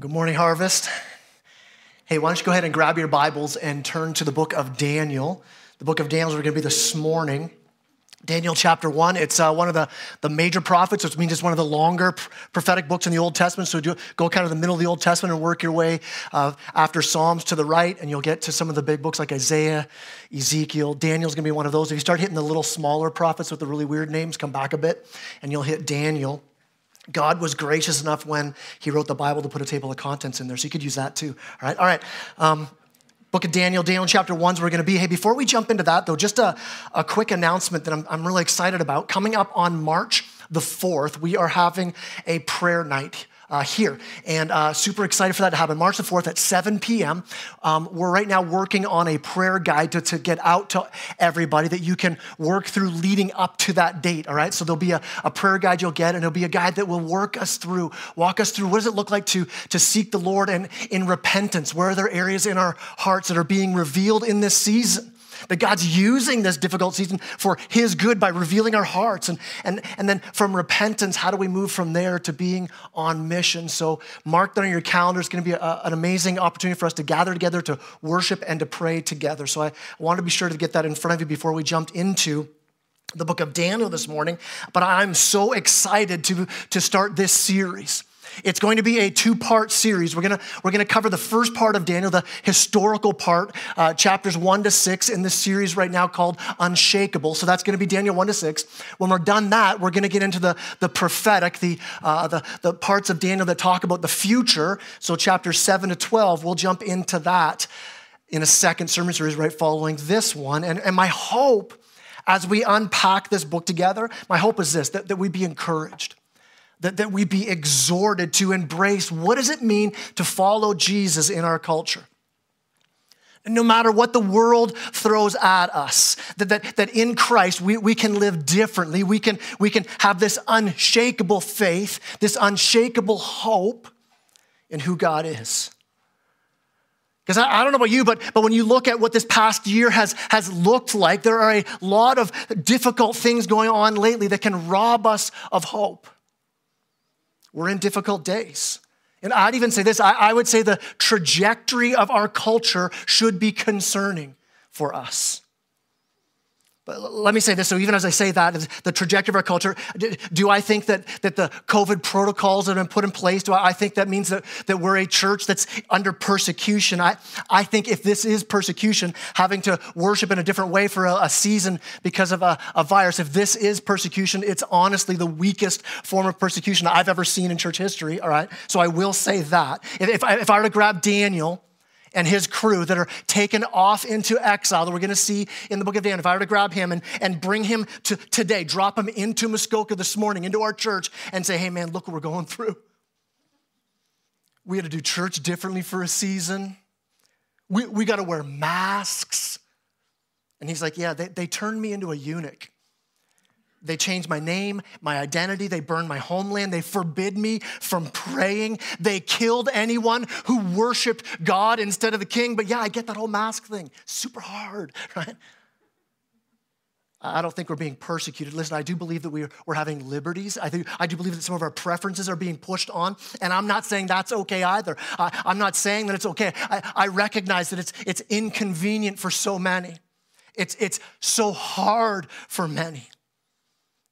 Good morning, Harvest. Hey, why don't you go ahead and grab your Bibles and turn to the book of Daniel. The book of Daniel is we're going to be this morning. Daniel chapter 1, it's uh, one of the, the major prophets, which means it's one of the longer prophetic books in the Old Testament. So do, go kind of the middle of the Old Testament and work your way uh, after Psalms to the right, and you'll get to some of the big books like Isaiah, Ezekiel. Daniel's going to be one of those. If you start hitting the little smaller prophets with the really weird names, come back a bit, and you'll hit Daniel. God was gracious enough when he wrote the Bible to put a table of contents in there, so you could use that too. All right, all right. Um, Book of Daniel, Daniel chapter 1 is where we're going to be. Hey, before we jump into that, though, just a, a quick announcement that I'm, I'm really excited about. Coming up on March the 4th, we are having a prayer night uh, here. And uh, super excited for that to happen. March the 4th at 7 p.m. Um, we're right now working on a prayer guide to, to get out to everybody that you can work through leading up to that date, all right? So there'll be a, a prayer guide you'll get, and it'll be a guide that will work us through, walk us through what does it look like to, to seek the Lord and in repentance? Where are there areas in our hearts that are being revealed in this season? That God's using this difficult season for His good by revealing our hearts. And, and, and then from repentance, how do we move from there to being on mission? So, mark that on your calendar. It's going to be a, an amazing opportunity for us to gather together, to worship, and to pray together. So, I want to be sure to get that in front of you before we jump into the book of Daniel this morning. But I'm so excited to, to start this series. It's going to be a two part series. We're going to, we're to cover the first part of Daniel, the historical part, uh, chapters one to six in this series right now called Unshakable. So that's going to be Daniel one to six. When we're done that, we're going to get into the, the prophetic, the, uh, the, the parts of Daniel that talk about the future. So chapters seven to 12, we'll jump into that in a second sermon series right following this one. And, and my hope as we unpack this book together, my hope is this that, that we be encouraged that, that we be exhorted to embrace what does it mean to follow Jesus in our culture? no matter what the world throws at us, that, that, that in Christ we, we can live differently. We can, we can have this unshakable faith, this unshakable hope in who God is. Because I, I, don't know about you, but, but when you look at what this past year has, has looked like, there are a lot of difficult things going on lately that can rob us of hope. We're in difficult days. And I'd even say this I, I would say the trajectory of our culture should be concerning for us. But let me say this. So, even as I say that, the trajectory of our culture, do I think that, that the COVID protocols that have been put in place, do I think that means that, that we're a church that's under persecution? I, I think if this is persecution, having to worship in a different way for a, a season because of a, a virus, if this is persecution, it's honestly the weakest form of persecution I've ever seen in church history, all right? So, I will say that. If, if, I, if I were to grab Daniel, and his crew that are taken off into exile that we're going to see in the book of Daniel. If I were to grab him and, and bring him to today, drop him into Muskoka this morning, into our church, and say, hey, man, look what we're going through. We had to do church differently for a season. We, we got to wear masks. And he's like, yeah, they, they turned me into a eunuch. They changed my name, my identity. They burned my homeland. They forbid me from praying. They killed anyone who worshiped God instead of the king. But yeah, I get that whole mask thing. Super hard, right? I don't think we're being persecuted. Listen, I do believe that we're, having liberties. I, think, I do believe that some of our preferences are being pushed on. And I'm not saying that's okay either. I, am not saying that it's okay. I, I recognize that it's, it's inconvenient for so many, it's, it's so hard for many.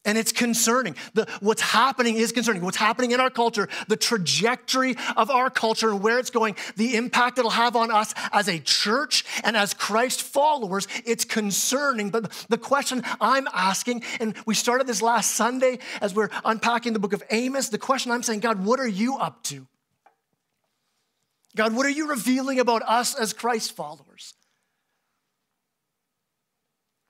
And it's concerning. The, what's happening is concerning. What's happening in our culture, the trajectory of our culture and where it's going, the impact it'll have on us as a church and as Christ followers, it's concerning. But the question I'm asking, and we started this last Sunday as we're unpacking the book of Amos, the question I'm saying, God, what are you up to? God, what are you revealing about us as Christ followers?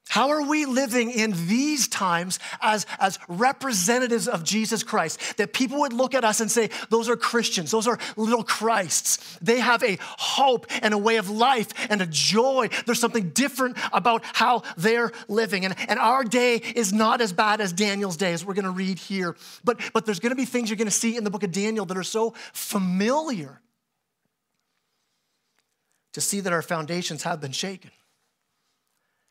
How are we living in these times as, as representatives of Jesus Christ? That people would look at us and say, those are Christians, those are little Christs. They have a hope and a way of life and a joy. There's something different about how they're living. And, and our day is not as bad as Daniel's day, as we're going to read here. But, but there's going to be things you're going to see in the book of Daniel that are so familiar to see that our foundations have been shaken.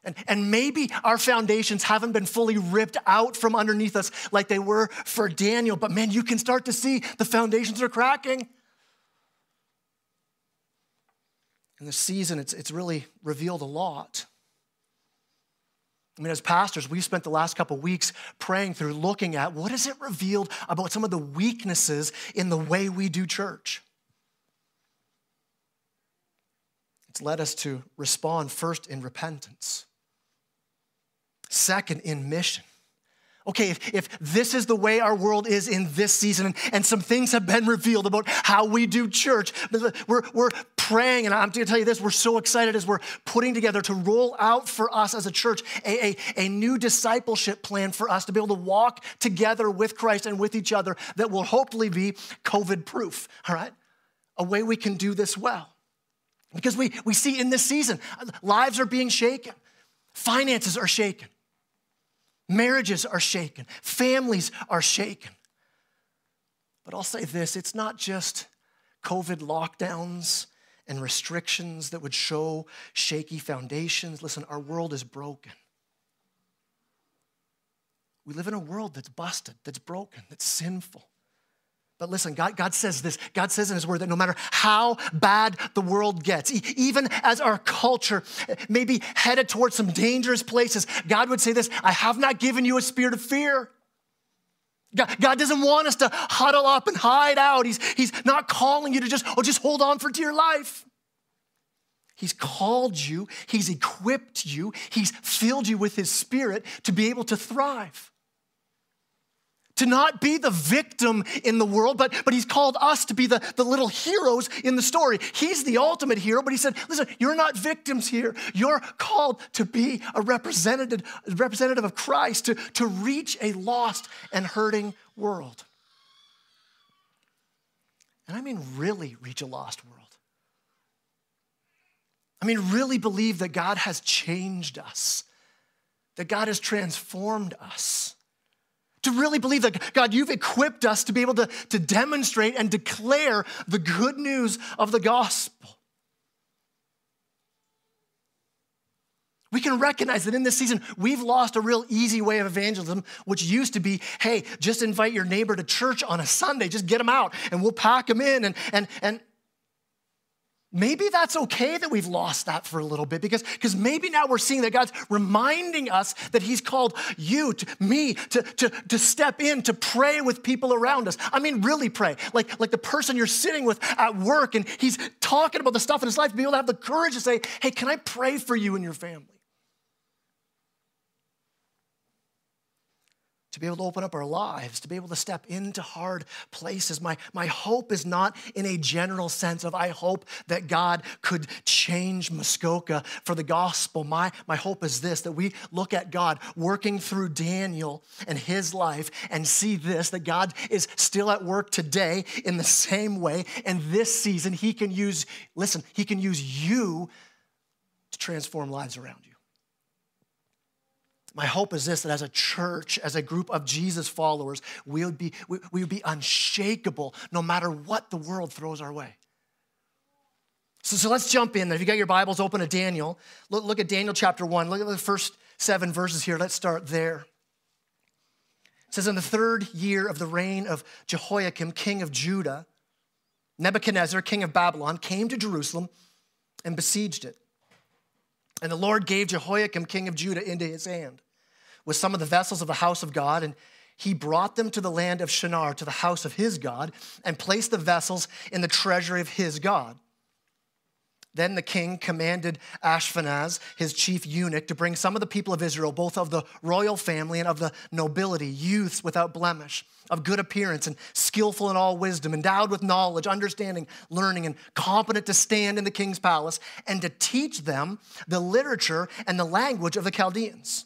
And, and maybe our foundations haven't been fully ripped out from underneath us like they were for Daniel, but man, you can start to see the foundations are cracking. In this season, it's, it's really revealed a lot. I mean, as pastors, we've spent the last couple weeks praying through, looking at what has it revealed about some of the weaknesses in the way we do church. It's led us to respond first in repentance, second in mission, okay, if, if this is the way our world is in this season, and, and some things have been revealed about how we do church, we're, we're praying, and I'm to tell you this, we're so excited as we're putting together to roll out for us as a church a, a, a new discipleship plan for us to be able to walk together with Christ and with each other that will hopefully be COVID proof, all right? A way we can do this well. Because we, we see in this season, lives are being shaken, finances are shaken. Marriages are shaken, families are shaken. But I'll say this it's not just COVID lockdowns and restrictions that would show shaky foundations. Listen, our world is broken. We live in a world that's busted, that's broken, that's sinful. But listen, God, God says this. God says in His Word that no matter how bad the world gets, even as our culture may be headed towards some dangerous places, God would say this I have not given you a spirit of fear. God, God doesn't want us to huddle up and hide out. He's, he's not calling you to just, oh, just hold on for dear life. He's called you, He's equipped you, He's filled you with His Spirit to be able to thrive to not be the victim in the world, but, but he's called us to be the, the little heroes in the story. He's the ultimate hero, but he said, listen, you're not victims here. You're called to be a representative, representative of Christ, to, to reach a lost and hurting world. And I mean, really reach a lost world. I mean, really believe that God has changed us, that God has transformed us to really believe that, God, you've equipped us to be able to, to demonstrate and declare the good news of the gospel. We can recognize that in this season, we've lost a real easy way of evangelism, which used to be hey, just invite your neighbor to church on a Sunday, just get them out and we'll pack them in. And, and, and maybe that's okay that we've lost that for a little bit because because maybe now we're seeing that god's reminding us that he's called you to me to, to, to step in to pray with people around us. I mean really pray. Like like the person you're sitting with at work and he's talking about the stuff in his life to be able to have the courage to say hey can i pray for you and your family to be able to open up our lives, to be able to step into hard places. My, my hope is not in a general sense of I hope that God could change Muskoka for the gospel. My, my hope is this that we look at God working through Daniel and his life and see this that God is still at work today in the same way. And this season, he can use, listen, he can use you to transform lives around you. My hope is this that as a church, as a group of Jesus followers, we would be, we, we would be unshakable no matter what the world throws our way. So, so let's jump in. If you got your Bibles open to Daniel, look, look at Daniel chapter 1. Look at the first seven verses here. Let's start there. It says, In the third year of the reign of Jehoiakim, king of Judah, Nebuchadnezzar, king of Babylon, came to Jerusalem and besieged it. And the Lord gave Jehoiakim, king of Judah, into his hand with some of the vessels of the house of God, and he brought them to the land of Shinar, to the house of his God, and placed the vessels in the treasury of his God. Then the king commanded Ashpenaz, his chief eunuch, to bring some of the people of Israel, both of the royal family and of the nobility, youths without blemish, of good appearance and skillful in all wisdom, endowed with knowledge, understanding, learning, and competent to stand in the king's palace, and to teach them the literature and the language of the Chaldeans.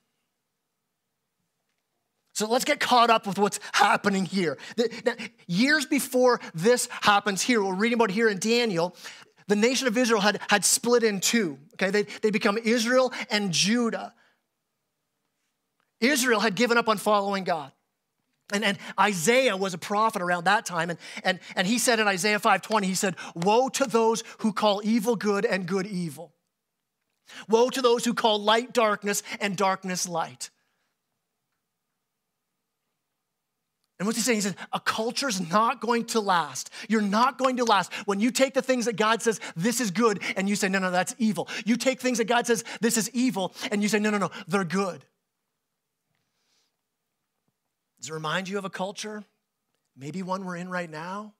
So let's get caught up with what's happening here. Now, years before this happens here, we're reading about here in Daniel, the nation of Israel had, had split in two. Okay, they, they become Israel and Judah. Israel had given up on following God. And, and Isaiah was a prophet around that time, and, and, and he said in Isaiah 5:20, he said, Woe to those who call evil good and good evil. Woe to those who call light darkness and darkness light. And what's he saying? He says, a culture's not going to last. You're not going to last. When you take the things that God says, this is good, and you say, no, no, that's evil. You take things that God says, this is evil, and you say, no, no, no, they're good. Does it remind you of a culture? Maybe one we're in right now?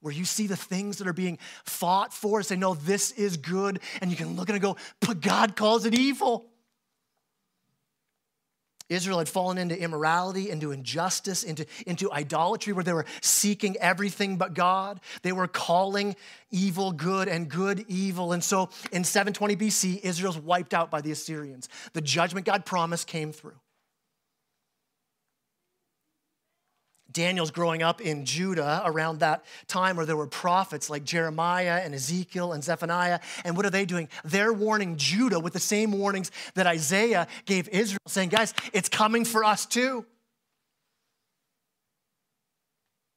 Where you see the things that are being fought for and say, no, this is good. And you can look at it and go, but God calls it evil. Israel had fallen into immorality, into injustice, into, into idolatry, where they were seeking everything but God. They were calling evil good and good evil. And so in 720 BC, Israel's wiped out by the Assyrians. The judgment God promised came through. Daniel's growing up in Judah around that time where there were prophets like Jeremiah and Ezekiel and Zephaniah. And what are they doing? They're warning Judah with the same warnings that Isaiah gave Israel, saying, guys, it's coming for us too.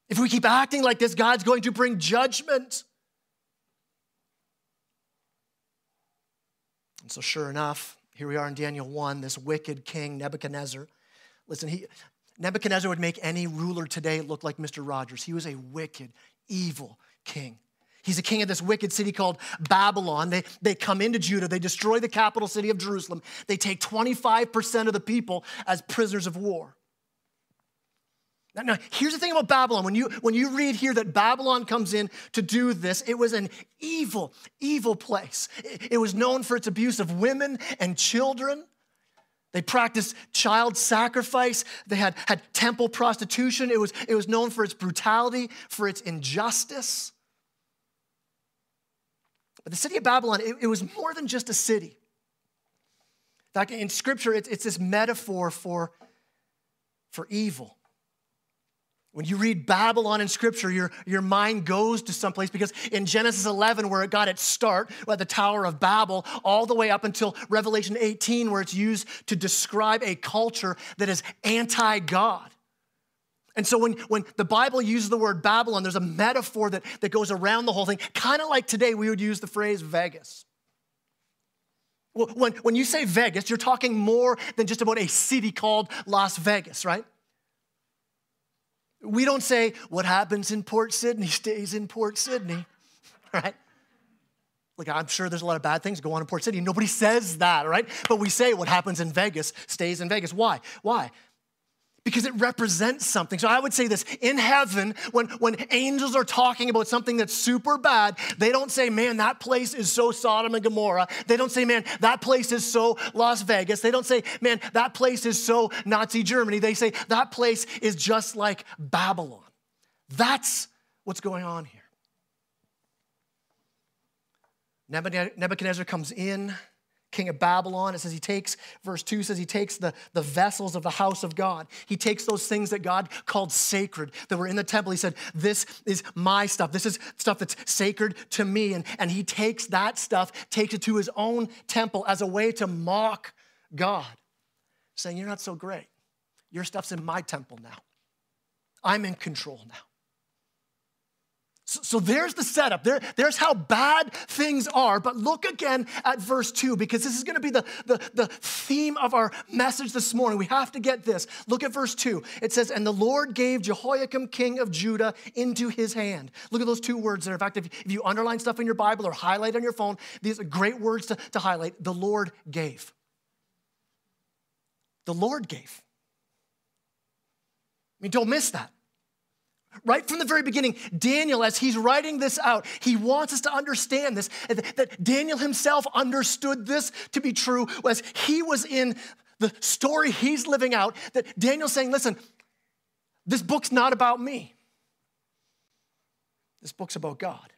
If we keep acting like this, God's going to bring judgment. And so, sure enough, here we are in Daniel 1, this wicked king, Nebuchadnezzar. Listen, he, Nebuchadnezzar would make any ruler today look like Mr. Rogers. He was a wicked, evil king. He's a king of this wicked city called Babylon. They, they come into Judah, they destroy the capital city of Jerusalem, they take 25% of the people as prisoners of war. Now, now, here's the thing about Babylon. When you, when you read here that Babylon comes in to do this, it was an evil, evil place. It, it was known for its abuse of women and children. They practiced child sacrifice. They had, had temple prostitution. It was, it was known for its brutality, for its injustice. But the city of Babylon, it, it was more than just a city. In fact, in scripture, it, it's this metaphor for, for evil. When you read Babylon in scripture, your, your mind goes to someplace because in Genesis 11, where it got its start at the Tower of Babel, all the way up until Revelation 18, where it's used to describe a culture that is anti God. And so when, when the Bible uses the word Babylon, there's a metaphor that, that goes around the whole thing, kind of like today we would use the phrase Vegas. When, when you say Vegas, you're talking more than just about a city called Las Vegas, right? We don't say what happens in Port Sydney stays in Port Sydney, right? Like, I'm sure there's a lot of bad things go on in Port Sydney. Nobody says that, right? But we say what happens in Vegas stays in Vegas. Why? Why? Because it represents something. So I would say this in heaven, when, when angels are talking about something that's super bad, they don't say, man, that place is so Sodom and Gomorrah. They don't say, man, that place is so Las Vegas. They don't say, man, that place is so Nazi Germany. They say, that place is just like Babylon. That's what's going on here. Nebuchadnezzar comes in king of Babylon. It says he takes, verse 2 says he takes the, the vessels of the house of God. He takes those things that God called sacred that were in the temple. He said, This is my stuff. This is stuff that's sacred to me. And, and he takes that stuff, takes it to his own temple as a way to mock God, saying, You're not so great. Your stuff's in my temple now. I'm in control now. So, there's the setup. There, there's how bad things are. But look again at verse 2 because this is going to be the, the, the theme of our message this morning. We have to get this. Look at verse 2. It says, And the Lord gave Jehoiakim, king of Judah, into his hand. Look at those two words there. In fact, if, if you underline stuff in your Bible or highlight on your phone, these are great words to, to highlight. The Lord gave. The Lord gave. I mean, don't miss that. Right from the very beginning, Daniel, as he's writing this out, he wants us to understand this, that Daniel himself understood this to be true as he was in the story he's living out. That Daniel's saying, listen, this book's not about me, this book's about God.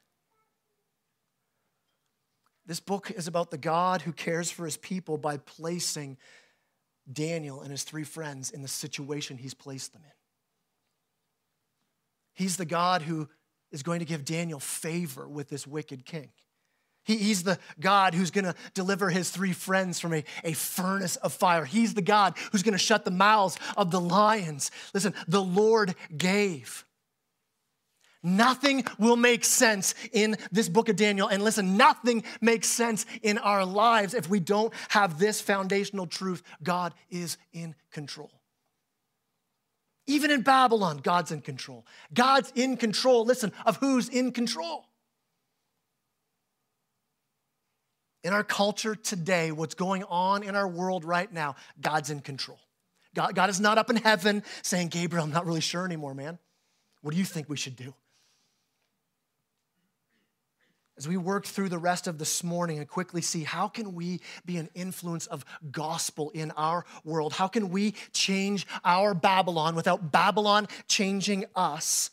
This book is about the God who cares for his people by placing Daniel and his three friends in the situation he's placed them in. He's the God who is going to give Daniel favor with this wicked king. He, he's the God who's going to deliver his three friends from a, a furnace of fire. He's the God who's going to shut the mouths of the lions. Listen, the Lord gave. Nothing will make sense in this book of Daniel. And listen, nothing makes sense in our lives if we don't have this foundational truth God is in control. Even in Babylon, God's in control. God's in control, listen, of who's in control. In our culture today, what's going on in our world right now, God's in control. God, God is not up in heaven saying, Gabriel, I'm not really sure anymore, man. What do you think we should do? As we work through the rest of this morning and quickly see how can we be an influence of gospel in our world? How can we change our babylon without babylon changing us?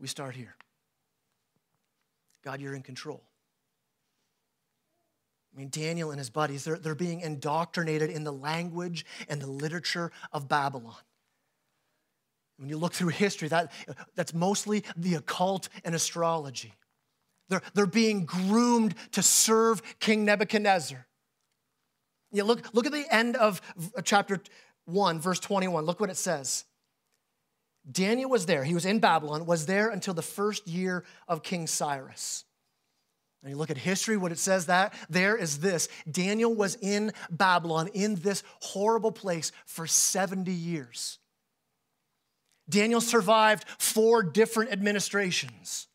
We start here. God you're in control. I mean, Daniel and his buddies, they're, they're being indoctrinated in the language and the literature of Babylon. When you look through history, that, that's mostly the occult and astrology. They're, they're being groomed to serve King Nebuchadnezzar. You look, look at the end of chapter 1, verse 21. Look what it says. Daniel was there, he was in Babylon, was there until the first year of King Cyrus. And you look at history, what it says that there is this Daniel was in Babylon, in this horrible place for 70 years. Daniel survived four different administrations.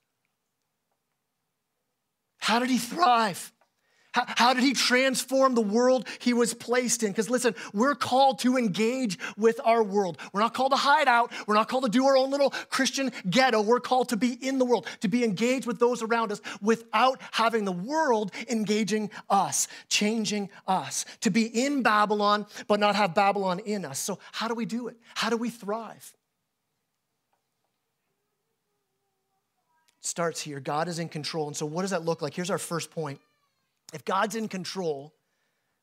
How did he thrive? How, did he transform the world he was placed in? Because listen, we're called to engage with our world. We're not called to hide out. We're not called to do our own little Christian ghetto. We're called to be in the world, to be engaged with those around us without having the world engaging us, changing us, to be in Babylon, but not have Babylon in us. So, how do we do it? How do we thrive? Starts here. God is in control. And so, what does that look like? Here's our first point. If God's in control,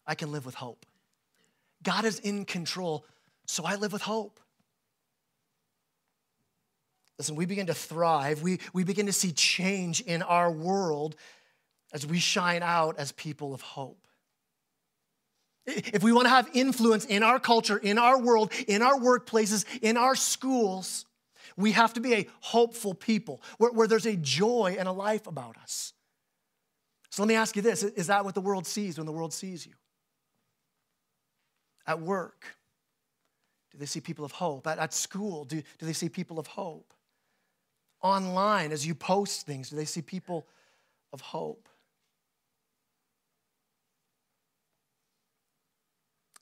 I can live with hope. God is in control, so I live with hope. Listen, we begin to thrive, we, we begin to see change in our world as we shine out as people of hope. If we want to have influence in our culture, in our world, in our workplaces, in our schools, we have to be a hopeful people where, where there's a joy and a life about us. So let me ask you this is that what the world sees when the world sees you? At work, do they see people of hope? At, at school, do, do they see people of hope? Online, as you post things, do they see people of hope?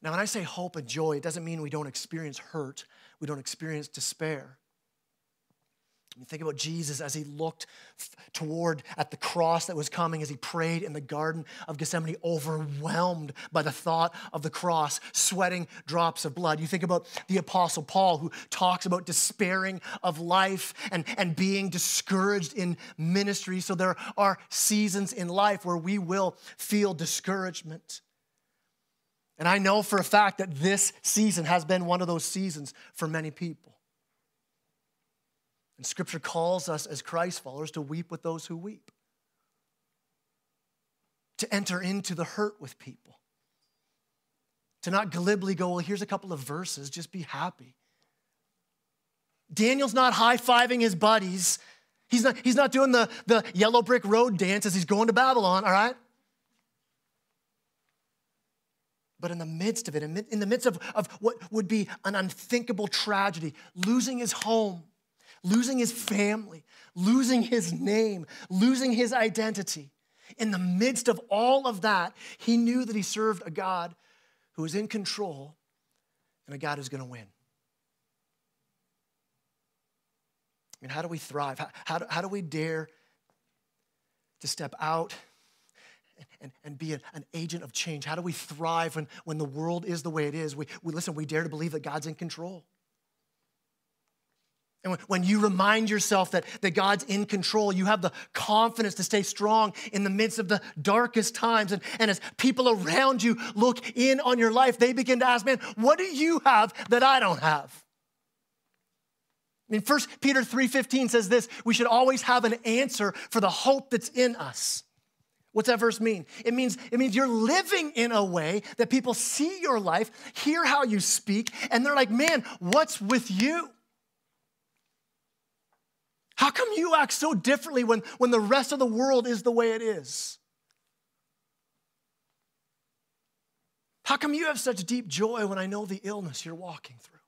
Now, when I say hope and joy, it doesn't mean we don't experience hurt, we don't experience despair. You think about Jesus as he looked toward at the cross that was coming, as he prayed in the Garden of Gethsemane, overwhelmed by the thought of the cross, sweating drops of blood. You think about the Apostle Paul, who talks about despairing of life and, and being discouraged in ministry. So there are seasons in life where we will feel discouragement. And I know for a fact that this season has been one of those seasons for many people. And scripture calls us as Christ followers to weep with those who weep, to enter into the hurt with people, to not glibly go, well, here's a couple of verses, just be happy. Daniel's not high fiving his buddies. He's not, he's not doing the, the yellow brick road dance as he's going to Babylon, all right? But in the midst of it, in the midst of, of what would be an unthinkable tragedy, losing his home, losing his family, losing his name, losing his identity. In the midst of all of that, he knew that he served a God who was in control and a God who's going to win. I mean, how do we thrive? How, how, do, how do we dare to step out and, and be an, an, agent of change? How do we thrive when, when the world is the way it is? We, we listen, we dare to believe that God's in control. And when you remind yourself that, that God's in control, you have the confidence to stay strong in the midst of the darkest times. And, and as people around you look in on your life, they begin to ask, man, what do you have that I don't have? I mean, 1 Peter 3:15 says this, we should always have an answer for the hope that's in us. What's that verse mean? It means it means you're living in a way that people see your life, hear how you speak, and they're like, "Man, what's with you?" How come you act so differently when, when the rest of the world is the way it is? How come you have such deep joy when I know the illness you're walking through?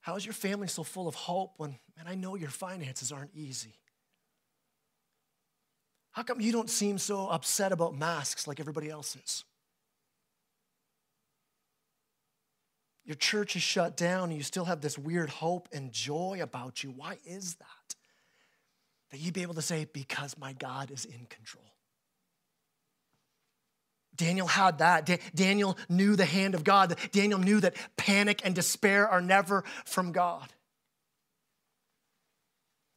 How is your family so full of hope when, man, I know your finances aren't easy? How come you don't seem so upset about masks like everybody else is? Your church is shut down and you still have this weird hope and joy about you. Why is that? That you be able to say, because my God is in control. Daniel had that. Da- Daniel knew the hand of God. Daniel knew that panic and despair are never from God.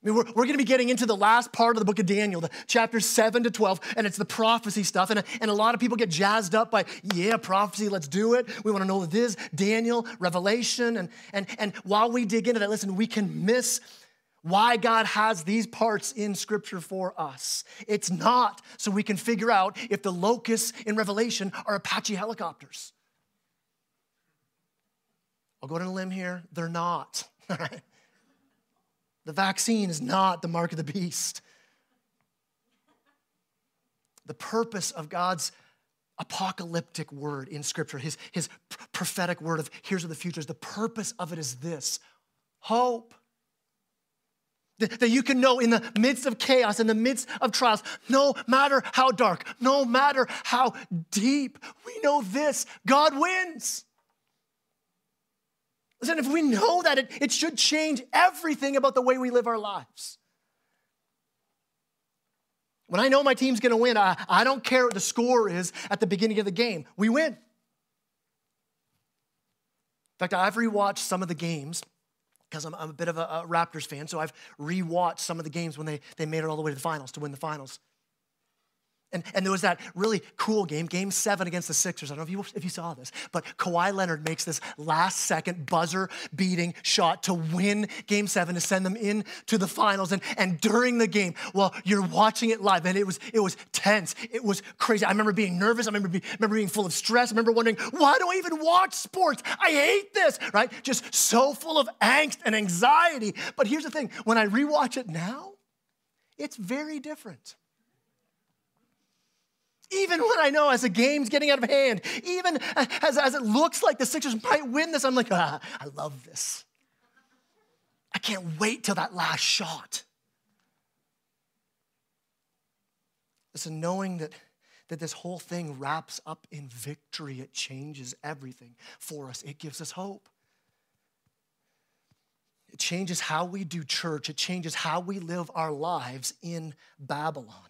I mean, we're, we're going to be getting into the last part of the book of Daniel, the chapters 7 to 12, and it's the prophecy stuff. And, and a lot of people get jazzed up by, yeah, prophecy, let's do it. We want to know this, Daniel, Revelation. And, and, and while we dig into that, listen, we can miss why God has these parts in Scripture for us. It's not so we can figure out if the locusts in Revelation are Apache helicopters. I'll go on a limb here, they're not. The vaccine is not the mark of the beast. The purpose of God's apocalyptic word in Scripture, his, his prophetic word of here's what the future is, the purpose of it is this hope. That, that you can know in the midst of chaos, in the midst of trials, no matter how dark, no matter how deep, we know this God wins. Listen, if we know that, it, it should change everything about the way we live our lives. When I know my team's gonna win, I, I don't care what the score is at the beginning of the game. We win. In fact, I've rewatched some of the games because I'm, I'm, a bit of a, a Raptors fan, so I've rewatched some of the games when they, they made it all the way to the finals to win the finals. And, and there was that really cool game, game seven against the Sixers. I don't know if you, if you saw this, but Kawhi Leonard makes this last second buzzer beating shot to win game seven to send them in to the finals. And, and during the game, well, you're watching it live and it was, it was tense. It was crazy. I remember being nervous. I remember, be, remember being full of stress. I remember wondering, why do I even watch sports? I hate this, right? Just so full of angst and anxiety. But here's the thing when I rewatch it now, it's very different. Even when I know as the game's getting out of hand, even as, as it looks like the Sixers might win this, I'm like, ah, I love this. I can't wait till that last shot. Listen, knowing that, that this whole thing wraps up in victory, it changes everything for us. It gives us hope. It changes how we do church, it changes how we live our lives in Babylon.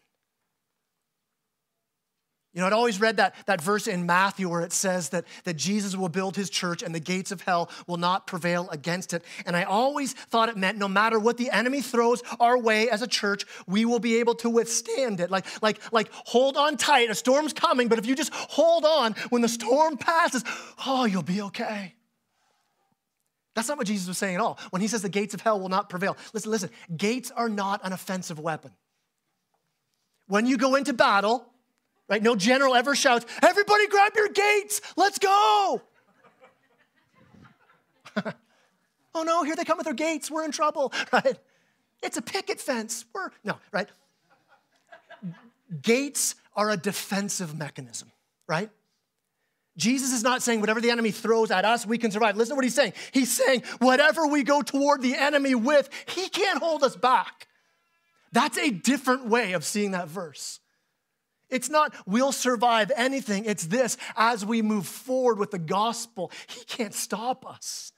You know, I'd always read that, that verse in Matthew where it says that, that Jesus will build his church and the gates of hell will not prevail against it. And I always thought it meant no matter what the enemy throws our way as a church, we will be able to withstand it. Like, like, like hold on tight. A storm's coming, but if you just hold on when the storm passes, oh, you'll be okay. That's not what Jesus was saying at all. When he says the gates of hell will not prevail, listen, listen, gates are not an offensive weapon. When you go into battle, right? No general ever shouts, Everybody grab your gates, let's go. oh no, here they come with their gates, we're in trouble, right? It's a picket fence. We're, no, right? gates are a defensive mechanism, right? Jesus is not saying whatever the enemy throws at us, we can survive. Listen to what he's saying. He's saying whatever we go toward the enemy with, he can't hold us back. That's a different way of seeing that verse. It's not we'll survive anything. It's this as we move forward with the gospel, He can't stop us.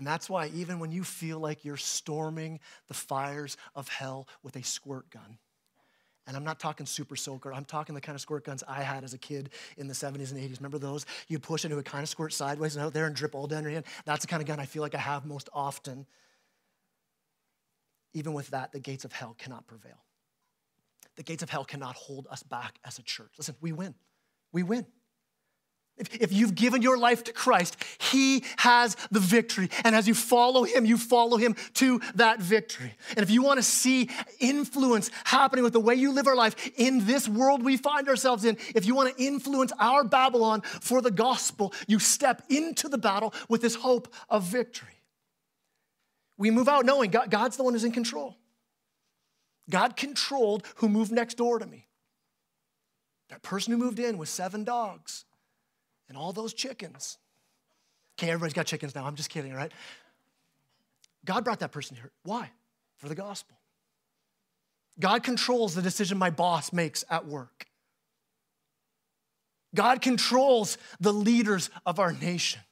And that's why, even when you feel like you're storming the fires of hell with a squirt gun, and I'm not talking super soaker, I'm talking the kind of squirt guns I had as a kid in the 70s and 80s. Remember those? You push into a kind of squirt sideways and out there and drip all down your hand. That's the kind of gun I feel like I have most often even with that, the gates of hell cannot prevail. the gates of hell cannot hold us back as a church. Listen, we win. We win. If, if you've given your life to Christ, He has the victory. And as you follow Him, you follow Him to that victory. And if you want to see influence happening with the way you live our life in this world we find ourselves in, if you want to influence our Babylon for the gospel, you step into the battle with this hope of victory. We move out knowing God, God's the one who's in control. God controlled who moved next door to me. That person who moved in with seven dogs and all those chickens. Okay, everybody's got chickens now. I'm just kidding, right? God brought that person here. Why? For the gospel. God controls the decision my boss makes at work. God controls the leaders of our nation.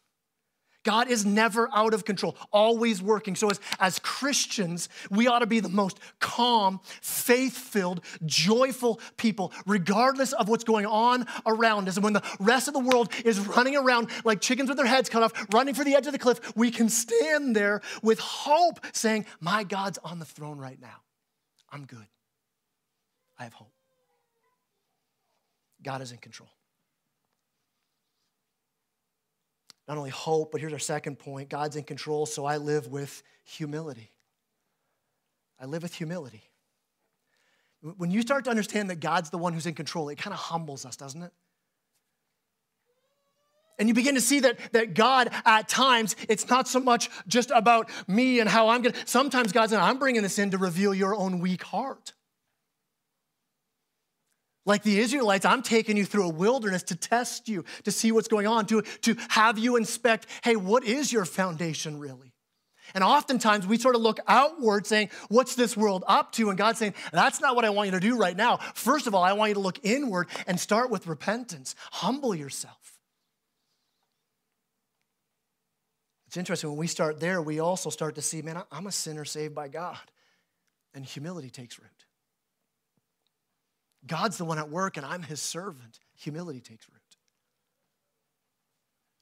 God is never out of control, always working. So, as, as Christians, we ought to be the most calm, faith filled, joyful people, regardless of what's going on around us. And when the rest of the world is running around like chickens with their heads cut off, running for the edge of the cliff, we can stand there with hope, saying, My God's on the throne right now. I'm good. I have hope. God is in control. Not only hope, but here's our second point God's in control, so I live with humility. I live with humility. When you start to understand that God's the one who's in control, it kind of humbles us, doesn't it? And you begin to see that, that God, at times, it's not so much just about me and how I'm going to. Sometimes God's saying, I'm bringing this in to reveal your own weak heart. Like the Israelites, I'm taking you through a wilderness to test you, to see what's going on, to, to have you inspect hey, what is your foundation really? And oftentimes we sort of look outward saying, What's this world up to? And God's saying, That's not what I want you to do right now. First of all, I want you to look inward and start with repentance. Humble yourself. It's interesting when we start there, we also start to see, Man, I'm a sinner saved by God. And humility takes root. God's the one at work and I'm his servant. Humility takes root.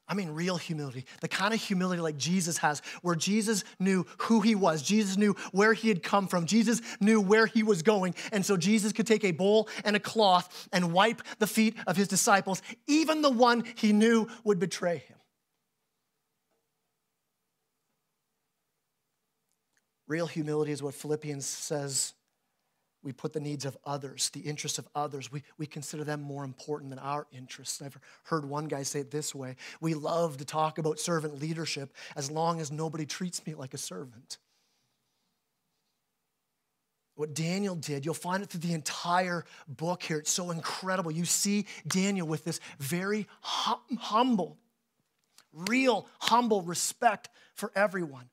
I mean, real humility, the kind of humility like Jesus has, where Jesus knew who he was. Jesus knew where he had come from. Jesus knew where he was going. And so Jesus could take a bowl and a cloth and wipe the feet of his disciples, even the one he knew would betray him. Real humility is what Philippians says we put the needs of others, the interests of others, we, we consider them more important than our interests. I've heard one guy say it this way We love to talk about servant leadership as long as nobody treats me like a servant. What Daniel did, you'll find it through the entire book here. It's so incredible. You see Daniel with this very hum- humble, real, humble respect for everyone.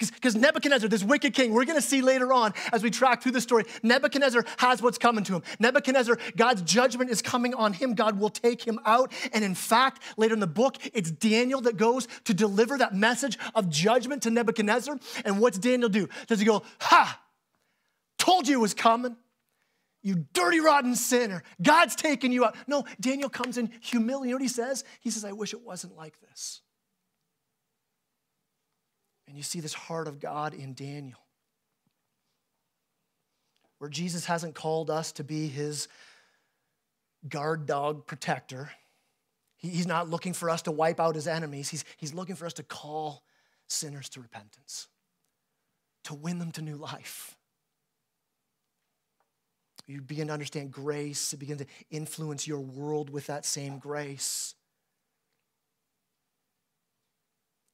Because Nebuchadnezzar, this wicked king, we're gonna see later on as we track through the story, Nebuchadnezzar has what's coming to him. Nebuchadnezzar, God's judgment is coming on him. God will take him out. And in fact, later in the book, it's Daniel that goes to deliver that message of judgment to Nebuchadnezzar. And what's Daniel do? Does he go, Ha, told you it was coming? You dirty, rotten sinner. God's taking you out. No, Daniel comes in humility. You know what he says? He says, I wish it wasn't like this. And you see this heart of God in Daniel, where Jesus hasn't called us to be his guard dog protector. he's not looking for us to wipe out his enemies, he's, he's looking for us to call sinners to repentance, to win them to new life. You begin to understand grace, to begin to influence your world with that same grace.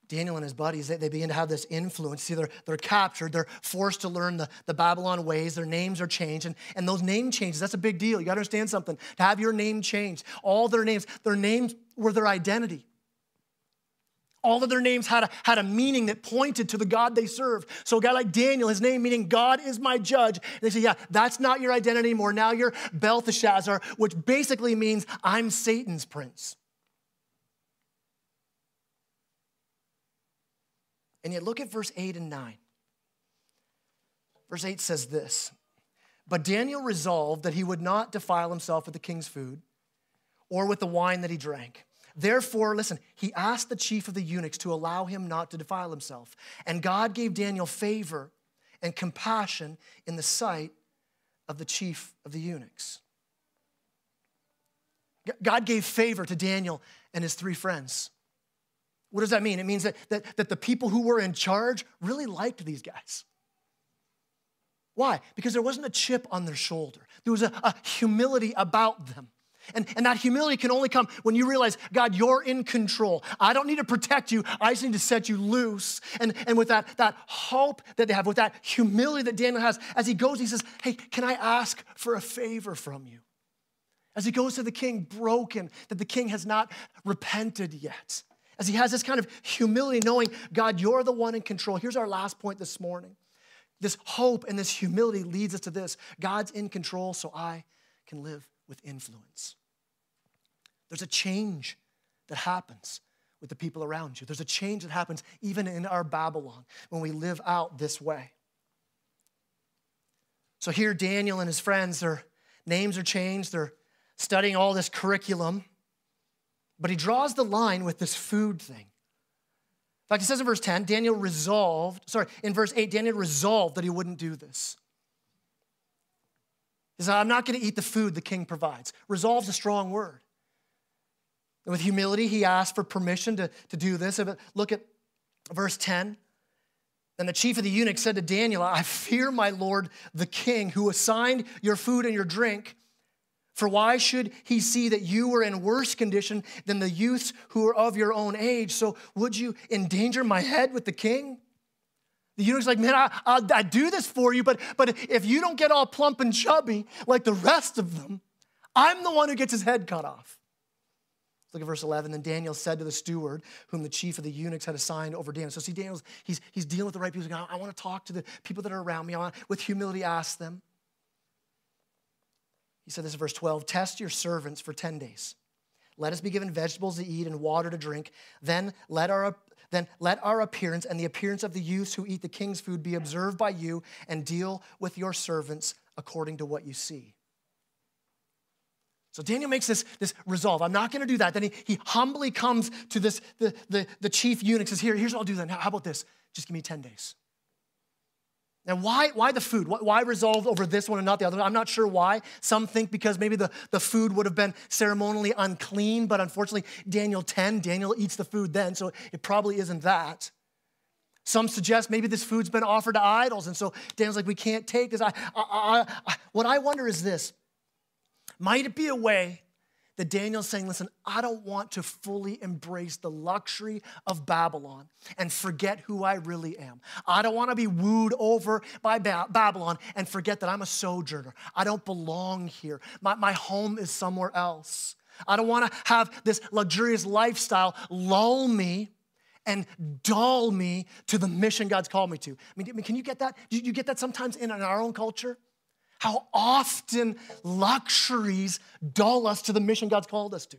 Daniel and his buddies, they, they begin to have this influence. See, they're, they're captured, they're forced to learn the, the Babylon ways, their names are changed. And, and those name changes, that's a big deal. You gotta understand something. To have your name changed, all their names, their names were their identity. All of their names had a, had a meaning that pointed to the God they served. So, a guy like Daniel, his name meaning God is my judge. And they say, Yeah, that's not your identity anymore. Now you're Belteshazzar, which basically means I'm Satan's prince. And yet, look at verse 8 and 9. Verse 8 says this But Daniel resolved that he would not defile himself with the king's food or with the wine that he drank. Therefore, listen, he asked the chief of the eunuchs to allow him not to defile himself. And God gave Daniel favor and compassion in the sight of the chief of the eunuchs. God gave favor to Daniel and his three friends. What does that mean? It means that, that, that the people who were in charge really liked these guys. Why? Because there wasn't a chip on their shoulder, there was a, a humility about them. And, and that humility can only come when you realize, God, you're in control. I don't need to protect you. I just need to set you loose. And, and with that, that hope that they have, with that humility that Daniel has, as he goes, he says, Hey, can I ask for a favor from you? As he goes to the king, broken that the king has not repented yet. As he has this kind of humility, knowing, God, you're the one in control. Here's our last point this morning. This hope and this humility leads us to this God's in control, so I can live with influence. There's a change that happens with the people around you. There's a change that happens even in our Babylon when we live out this way. So here, Daniel and his friends, their names are changed, they're studying all this curriculum, but he draws the line with this food thing. In fact, he says in verse 10, Daniel resolved, sorry, in verse 8, Daniel resolved that he wouldn't do this. He said, I'm not going to eat the food the king provides. Resolve's a strong word. And with humility, he asked for permission to, to do this. Look at verse 10. Then the chief of the eunuchs said to Daniel, I fear my lord the king, who assigned your food and your drink. For why should he see that you are in worse condition than the youths who are of your own age? So would you endanger my head with the king? The eunuch's like, man, I, I, I do this for you, but, but if you don't get all plump and chubby like the rest of them, I'm the one who gets his head cut off. Look at verse 11. Then Daniel said to the steward, whom the chief of the eunuchs had assigned over Daniel. So see, Daniel's, he's, he's dealing with the right people. He's like, I, I want to talk to the people that are around me. I want, with humility, ask them. He said this in verse 12 Test your servants for 10 days. Let us be given vegetables to eat and water to drink. Then let our then let our appearance and the appearance of the youths who eat the king's food be observed by you and deal with your servants according to what you see. So Daniel makes this, this resolve. I'm not going to do that. Then he, he humbly comes to this, the, the, the chief eunuch, says, Here, here's what I'll do then. How about this? Just give me 10 days. Now, why, why the food? Why resolve over this one and not the other? I'm not sure why. Some think because maybe the, the food would have been ceremonially unclean, but unfortunately, Daniel 10, Daniel eats the food then, so it probably isn't that. Some suggest maybe this food's been offered to idols, and so Daniel's like, we can't take this. I, I, I, what I wonder is this might it be a way that Daniel's saying, listen, I don't want to fully embrace the luxury of Babylon and forget who I really am. I don't want to be wooed over by ba- Babylon and forget that I'm a sojourner. I don't belong here. My, my home is somewhere else. I don't want to have this luxurious lifestyle lull me and dull me to the mission God's called me to. I mean, can you get that? Do you get that sometimes in our own culture? How often luxuries dull us to the mission God's called us to.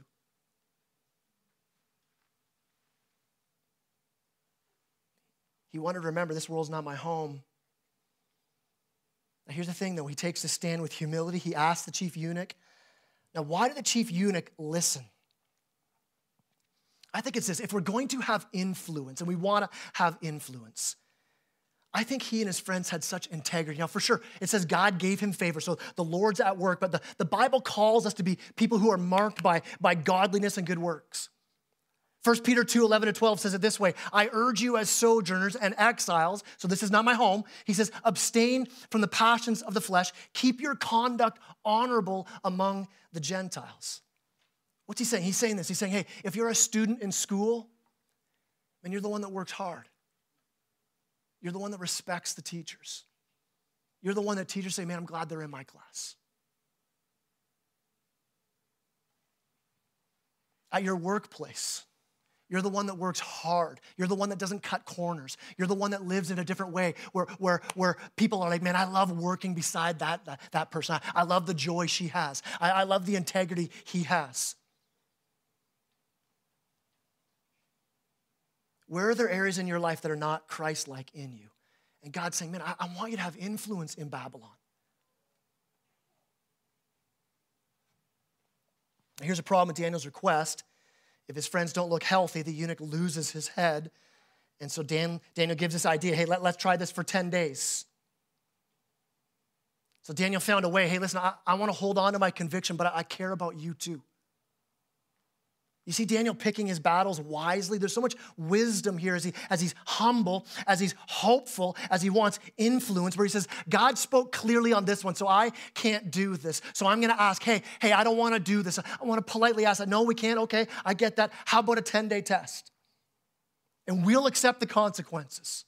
He wanted to remember this world's not my home. Now, here's the thing though, he takes a stand with humility. He asks the chief eunuch. Now, why did the chief eunuch listen? I think it's this if we're going to have influence, and we want to have influence, I think he and his friends had such integrity. Now, for sure, it says God gave him favor. So the Lord's at work, but the, the Bible calls us to be people who are marked by, by godliness and good works. 1 Peter 2 11 to 12 says it this way I urge you as sojourners and exiles, so this is not my home. He says, abstain from the passions of the flesh, keep your conduct honorable among the Gentiles. What's he saying? He's saying this. He's saying, hey, if you're a student in school, and you're the one that works hard, you're the one that respects the teachers. You're the one that teachers say, man, I'm glad they're in my class. At your workplace, you're the one that works hard. You're the one that doesn't cut corners. You're the one that lives in a different way where, where, where people are like, man, I love working beside that, that, that person. I, I love the joy she has. I, I love the integrity he has. Where are there areas in your life that are not Christ like in you? And God's saying, man, I, I want you to have influence in Babylon. Here's a problem with Daniel's request. If his friends don't look healthy, the eunuch loses his head. And so Dan, Daniel gives this idea hey, let, let's try this for 10 days. So Daniel found a way hey, listen, I, I want to hold on to my conviction, but I, I care about you too. You see Daniel picking his battles wisely. There's so much wisdom here as, he, as he's humble, as he's hopeful, as he wants influence, where he says, God spoke clearly on this one, so I can't do this. So I'm gonna ask, hey, hey, I don't wanna do this. I wanna politely ask that. No, we can't. Okay, I get that. How about a 10 day test? And we'll accept the consequences.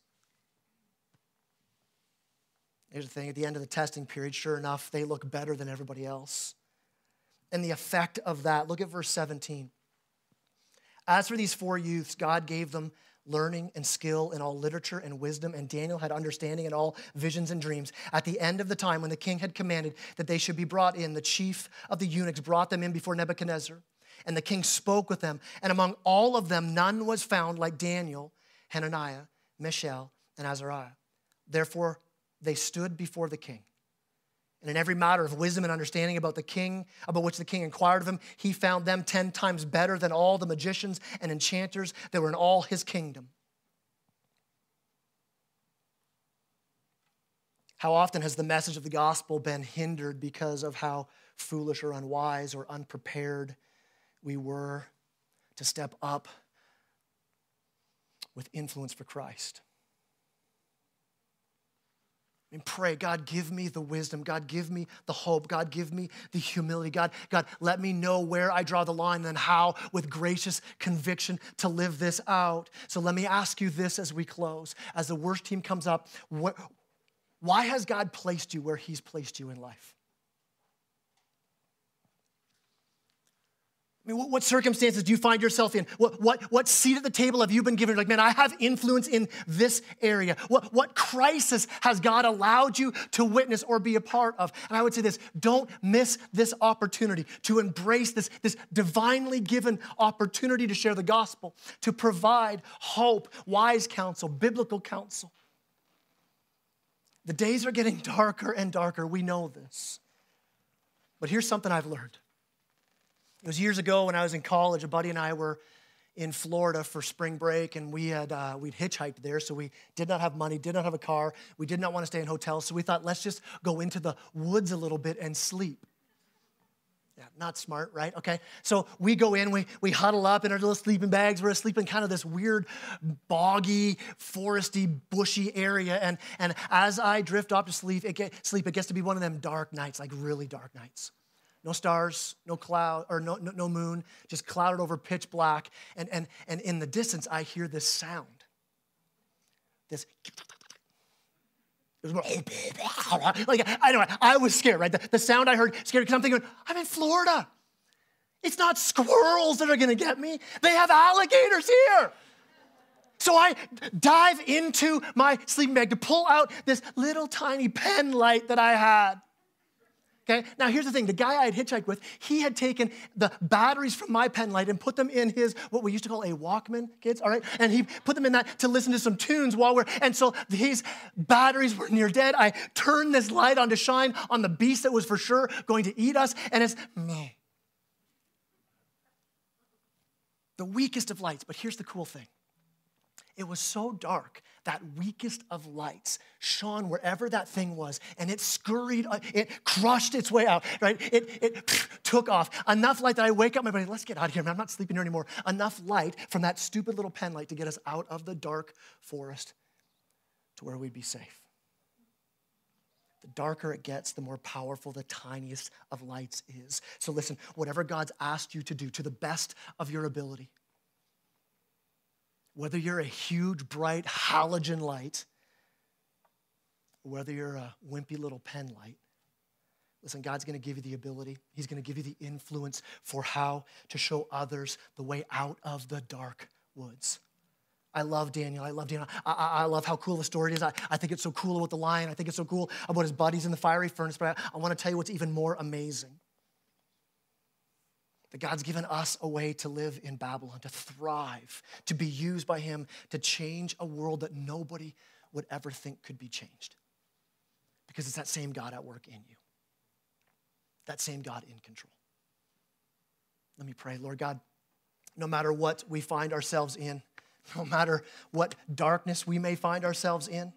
Here's the thing at the end of the testing period, sure enough, they look better than everybody else. And the effect of that, look at verse 17. As for these four youths, God gave them learning and skill in all literature and wisdom, and Daniel had understanding in all visions and dreams. At the end of the time, when the king had commanded that they should be brought in, the chief of the eunuchs brought them in before Nebuchadnezzar, and the king spoke with them. And among all of them, none was found like Daniel, Hananiah, Mishael, and Azariah. Therefore, they stood before the king. And in every matter of wisdom and understanding about the king, about which the king inquired of him, he found them 10 times better than all the magicians and enchanters that were in all his kingdom. How often has the message of the gospel been hindered because of how foolish or unwise or unprepared we were to step up with influence for Christ? And pray, God, give me the wisdom. God, give me the hope. God, give me the humility. God, God, let me know where I draw the line and how, with gracious conviction, to live this out. So let me ask you this as we close. As the worst team comes up, what, why has God placed you where He's placed you in life? I mean, what, what, circumstances do you find yourself in? What, what, what seat at the table have you been given? Like, man, I have influence in this area. What, what crisis has God allowed you to witness or be a part of? And I would say this don't miss this opportunity to embrace this, this divinely given opportunity to share the gospel, to provide hope, wise counsel, biblical counsel. The days are getting darker and darker. We know this. But here's something I've learned it was years ago when I was in college. A buddy and I were in Florida for spring break, and we had uh, we'd hitchhiked there, so we did not have money, did not have a car, we did not want to stay in hotels, so we thought let's just go into the woods a little bit and sleep. Yeah, not smart, right? Okay. So we go in, we, we huddle up in our little sleeping bags. We're asleep in kind of this weird, boggy, foresty, bushy area. And, and as I drift off to sleep it, get, sleep, it gets to be one of them dark nights, like really dark nights no stars, no cloud, or no, no, no, moon, just clouded over pitch black. And, and, and in the distance, I hear this sound. This. Like, I know, I was scared, right? The, the sound I heard scared because I'm thinking, I'm in Florida. It's not squirrels that are gonna get me, they have alligators here. So I dive into my sleeping bag to pull out this little tiny pen light that I had. Okay, now here's the thing the guy I had hitchhiked with, he had taken the batteries from my pen light and put them in his, what we used to call a Walkman, kids, all right? And he put them in that to listen to some tunes while we're, and so these batteries were near dead. I turned this light on to shine on the beast that was for sure going to eat us, and it's me. The weakest of lights, but here's the cool thing it was so dark, that weakest of lights shone wherever that thing was, and it scurried, uh, it crushed its way out, right? It, it took off. Enough light that I wake up my buddy, let's get out of here, man. I'm not sleeping here anymore. Enough light from that stupid little pen light to get us out of the dark forest to where we'd be safe. The darker it gets, the more powerful the tiniest of lights is. So listen, whatever God's asked you to do to the best of your ability, whether you're a huge, bright halogen light, whether you're a wimpy little pen light, listen, God's gonna give you the ability, He's gonna give you the influence for how to show others the way out of the dark woods. I love Daniel. I love Daniel. I, I, I, love how cool the story is. I, I think it's so cool about the lion. I think it's so cool about his buddies in the fiery furnace. But I, I want to tell you what's even more amazing that God's given us a way to live in Babylon, to thrive, to be used by Him to change a world that nobody would ever think could be changed. Because it's that same God at work in you, that same God in control. Let me pray. Lord God, no matter what we find ourselves in, no matter what darkness we may find ourselves in,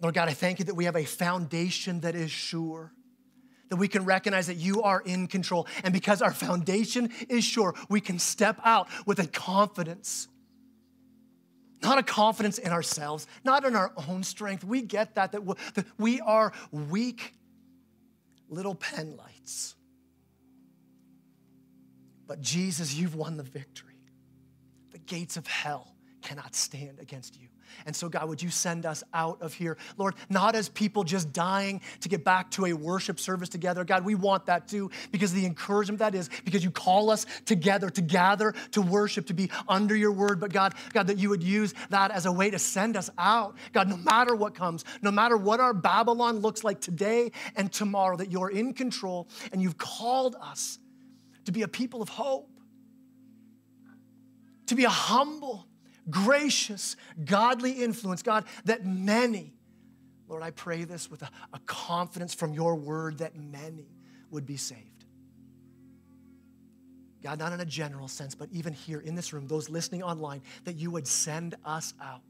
Lord God, I thank you that we have a foundation that is sure, that we can recognize that you are in control. And because our foundation is sure, we can step out with a confidence. Not a confidence in ourselves, not in our own strength. We get that, that we are weak little pen lights. But Jesus, you've won the victory. The gates of hell cannot stand against you. And so, God, would you send us out of here, Lord, not as people just dying to get back to a worship service together. God, we want that too, because the encouragement that is, because you call us together to gather, to worship, to be under your word. But God, God, that you would use that as a way to send us out. God, no matter what comes, no matter what our Babylon looks like today and tomorrow, that you're in control and you've called us to be a people of hope, to be a humble, gracious, godly influence, God, that many, Lord, I pray this with a, a confidence from your word that many would be saved. God, not in a general sense, but even here in this room, those listening online, that you would send us out.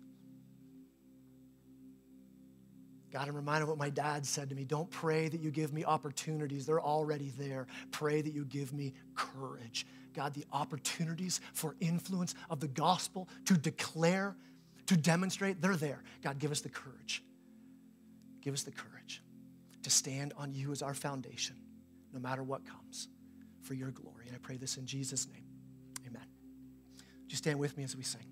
God, I'm reminded of what my dad said to me. Don't pray that you give me opportunities, they're already there. Pray that you give me courage God, the opportunities for influence of the gospel to declare, to demonstrate, they're there. God, give us the courage. Give us the courage to stand on you as our foundation, no matter what comes, for your glory. And I pray this in Jesus' name. Amen. You stand with me as we sing?